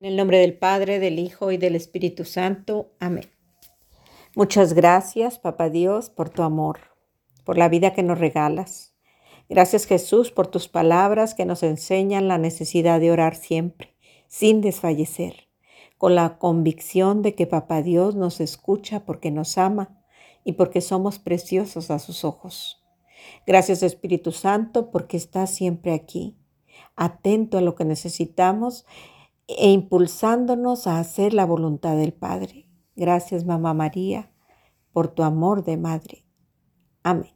En el nombre del Padre, del Hijo y del Espíritu Santo. Amén. Muchas gracias, Papá Dios, por tu amor, por la vida que nos regalas. Gracias, Jesús, por tus palabras que nos enseñan la necesidad de orar siempre, sin desfallecer, con la convicción de que Papá Dios nos escucha porque nos ama y porque somos preciosos a sus ojos. Gracias, Espíritu Santo, porque estás siempre aquí, atento a lo que necesitamos e impulsándonos a hacer la voluntad del Padre. Gracias, Mamá María, por tu amor de Madre. Amén.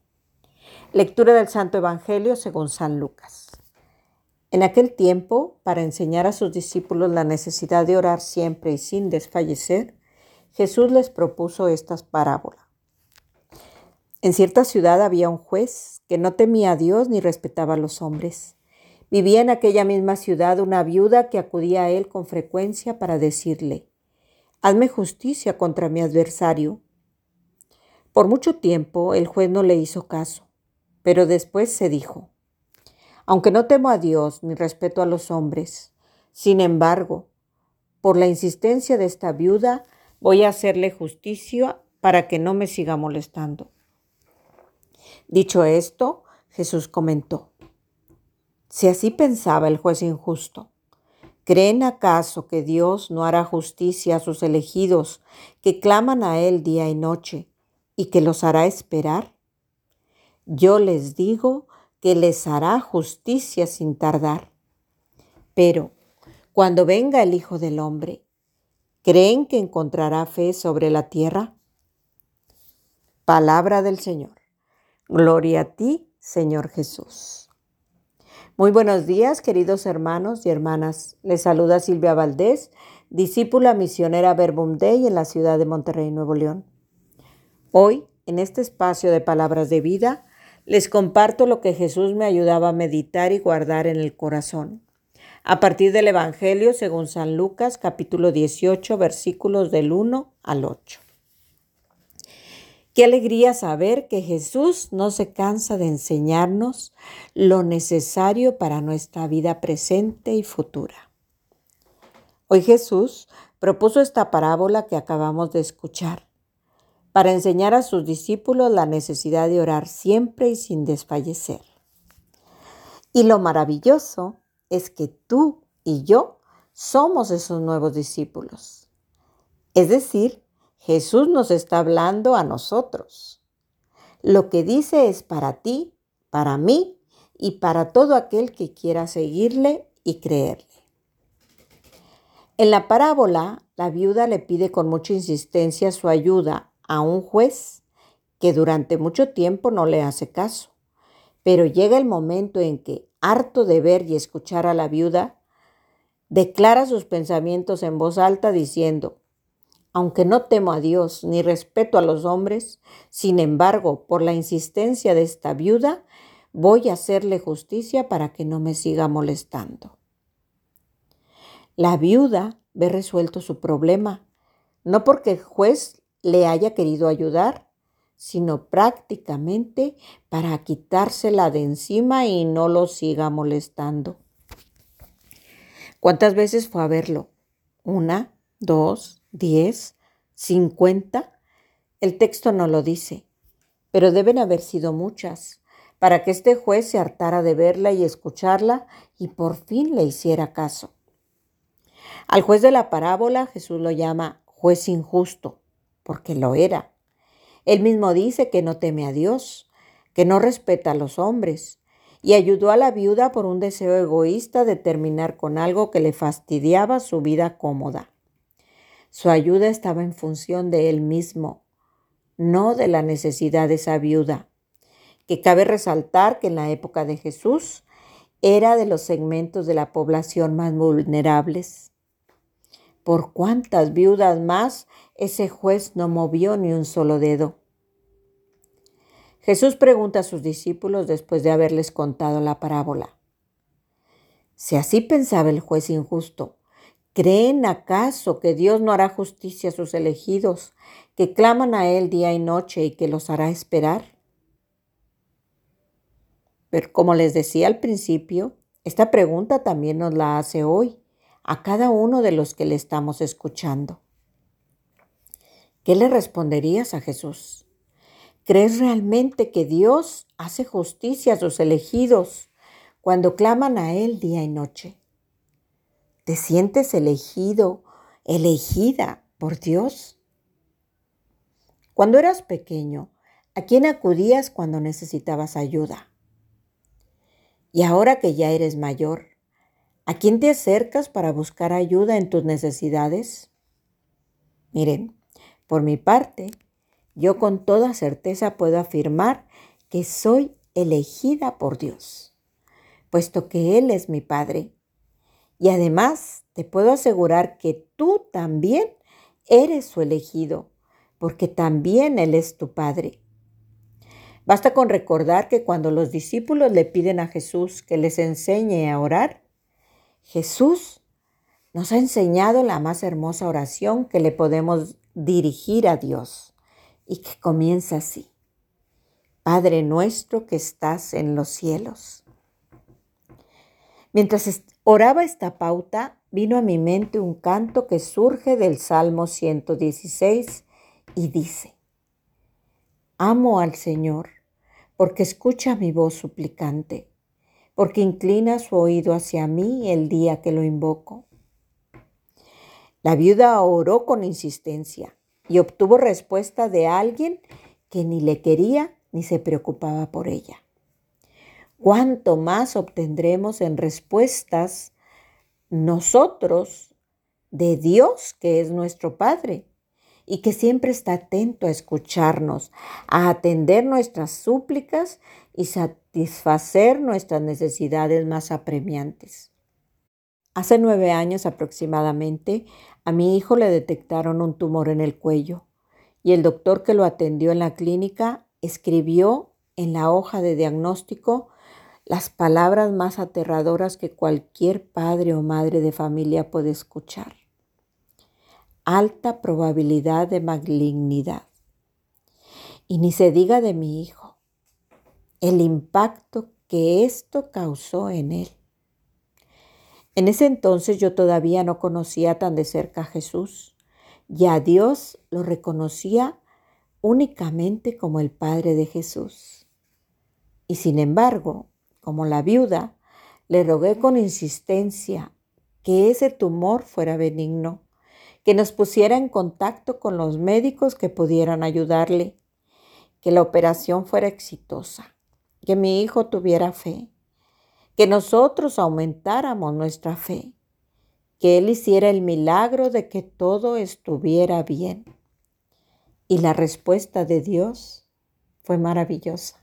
Lectura del Santo Evangelio según San Lucas. En aquel tiempo, para enseñar a sus discípulos la necesidad de orar siempre y sin desfallecer, Jesús les propuso estas parábolas. En cierta ciudad había un juez que no temía a Dios ni respetaba a los hombres. Vivía en aquella misma ciudad una viuda que acudía a él con frecuencia para decirle, Hazme justicia contra mi adversario. Por mucho tiempo el juez no le hizo caso, pero después se dijo, Aunque no temo a Dios ni respeto a los hombres, sin embargo, por la insistencia de esta viuda, voy a hacerle justicia para que no me siga molestando. Dicho esto, Jesús comentó, si así pensaba el juez injusto, ¿creen acaso que Dios no hará justicia a sus elegidos que claman a Él día y noche y que los hará esperar? Yo les digo que les hará justicia sin tardar. Pero cuando venga el Hijo del Hombre, ¿creen que encontrará fe sobre la tierra? Palabra del Señor. Gloria a ti, Señor Jesús. Muy buenos días, queridos hermanos y hermanas. Les saluda Silvia Valdés, discípula misionera Verbum Dei en la ciudad de Monterrey, Nuevo León. Hoy, en este espacio de palabras de vida, les comparto lo que Jesús me ayudaba a meditar y guardar en el corazón. A partir del Evangelio según San Lucas, capítulo 18, versículos del 1 al 8. Qué alegría saber que Jesús no se cansa de enseñarnos lo necesario para nuestra vida presente y futura. Hoy Jesús propuso esta parábola que acabamos de escuchar para enseñar a sus discípulos la necesidad de orar siempre y sin desfallecer. Y lo maravilloso es que tú y yo somos esos nuevos discípulos. Es decir, Jesús nos está hablando a nosotros. Lo que dice es para ti, para mí y para todo aquel que quiera seguirle y creerle. En la parábola, la viuda le pide con mucha insistencia su ayuda a un juez que durante mucho tiempo no le hace caso. Pero llega el momento en que, harto de ver y escuchar a la viuda, declara sus pensamientos en voz alta diciendo, aunque no temo a Dios ni respeto a los hombres, sin embargo, por la insistencia de esta viuda, voy a hacerle justicia para que no me siga molestando. La viuda ve resuelto su problema, no porque el juez le haya querido ayudar, sino prácticamente para quitársela de encima y no lo siga molestando. ¿Cuántas veces fue a verlo? Una, dos, 10, 50. El texto no lo dice, pero deben haber sido muchas, para que este juez se hartara de verla y escucharla y por fin le hiciera caso. Al juez de la parábola Jesús lo llama juez injusto, porque lo era. Él mismo dice que no teme a Dios, que no respeta a los hombres, y ayudó a la viuda por un deseo egoísta de terminar con algo que le fastidiaba su vida cómoda. Su ayuda estaba en función de él mismo, no de la necesidad de esa viuda, que cabe resaltar que en la época de Jesús era de los segmentos de la población más vulnerables. ¿Por cuántas viudas más ese juez no movió ni un solo dedo? Jesús pregunta a sus discípulos después de haberles contado la parábola. Si así pensaba el juez injusto, ¿Creen acaso que Dios no hará justicia a sus elegidos, que claman a Él día y noche y que los hará esperar? Pero como les decía al principio, esta pregunta también nos la hace hoy, a cada uno de los que le estamos escuchando. ¿Qué le responderías a Jesús? ¿Crees realmente que Dios hace justicia a sus elegidos cuando claman a Él día y noche? ¿Te sientes elegido, elegida por Dios? Cuando eras pequeño, ¿a quién acudías cuando necesitabas ayuda? Y ahora que ya eres mayor, ¿a quién te acercas para buscar ayuda en tus necesidades? Miren, por mi parte, yo con toda certeza puedo afirmar que soy elegida por Dios, puesto que Él es mi Padre. Y además te puedo asegurar que tú también eres su elegido, porque también Él es tu Padre. Basta con recordar que cuando los discípulos le piden a Jesús que les enseñe a orar, Jesús nos ha enseñado la más hermosa oración que le podemos dirigir a Dios y que comienza así. Padre nuestro que estás en los cielos. Mientras oraba esta pauta, vino a mi mente un canto que surge del Salmo 116 y dice, Amo al Señor, porque escucha mi voz suplicante, porque inclina su oído hacia mí el día que lo invoco. La viuda oró con insistencia y obtuvo respuesta de alguien que ni le quería ni se preocupaba por ella. ¿Cuánto más obtendremos en respuestas nosotros de Dios, que es nuestro Padre? y que siempre está atento a escucharnos, a atender nuestras súplicas y satisfacer nuestras necesidades más apremiantes. Hace nueve años aproximadamente, a mi hijo le detectaron un tumor en el cuello y el doctor que lo atendió en la clínica escribió en la hoja de diagnóstico las palabras más aterradoras que cualquier padre o madre de familia puede escuchar alta probabilidad de malignidad. Y ni se diga de mi hijo, el impacto que esto causó en él. En ese entonces yo todavía no conocía tan de cerca a Jesús y a Dios lo reconocía únicamente como el Padre de Jesús. Y sin embargo, como la viuda, le rogué con insistencia que ese tumor fuera benigno que nos pusiera en contacto con los médicos que pudieran ayudarle, que la operación fuera exitosa, que mi hijo tuviera fe, que nosotros aumentáramos nuestra fe, que Él hiciera el milagro de que todo estuviera bien. Y la respuesta de Dios fue maravillosa,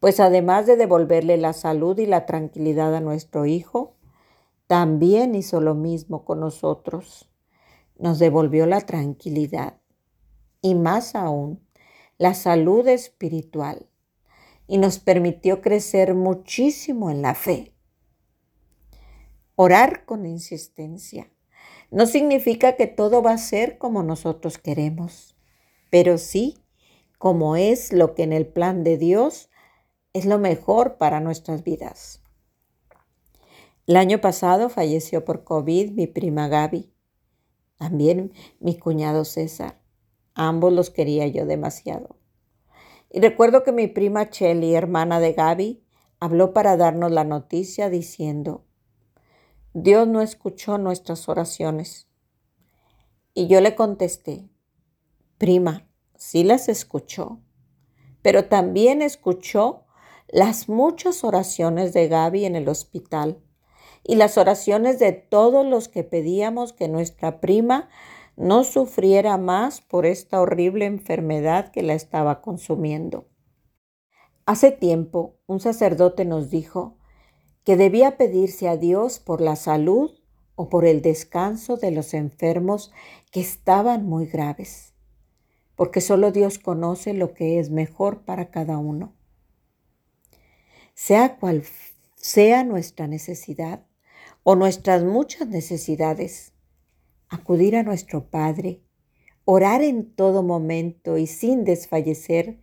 pues además de devolverle la salud y la tranquilidad a nuestro hijo, también hizo lo mismo con nosotros nos devolvió la tranquilidad y más aún la salud espiritual y nos permitió crecer muchísimo en la fe. Orar con insistencia no significa que todo va a ser como nosotros queremos, pero sí como es lo que en el plan de Dios es lo mejor para nuestras vidas. El año pasado falleció por COVID mi prima Gaby también mi cuñado César. Ambos los quería yo demasiado. Y recuerdo que mi prima Chelly, hermana de Gaby, habló para darnos la noticia diciendo, Dios no escuchó nuestras oraciones. Y yo le contesté, prima, sí las escuchó, pero también escuchó las muchas oraciones de Gaby en el hospital y las oraciones de todos los que pedíamos que nuestra prima no sufriera más por esta horrible enfermedad que la estaba consumiendo. Hace tiempo un sacerdote nos dijo que debía pedirse a Dios por la salud o por el descanso de los enfermos que estaban muy graves, porque solo Dios conoce lo que es mejor para cada uno. Sea cual sea nuestra necesidad, o nuestras muchas necesidades, acudir a nuestro Padre, orar en todo momento y sin desfallecer,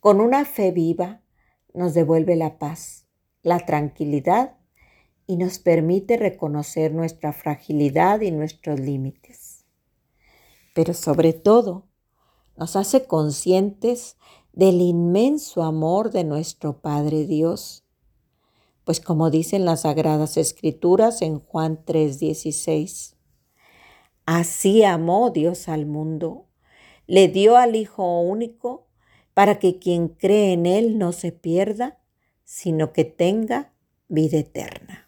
con una fe viva, nos devuelve la paz, la tranquilidad y nos permite reconocer nuestra fragilidad y nuestros límites. Pero sobre todo, nos hace conscientes del inmenso amor de nuestro Padre Dios. Pues como dicen las Sagradas Escrituras en Juan 3:16, así amó Dios al mundo, le dio al Hijo único para que quien cree en Él no se pierda, sino que tenga vida eterna.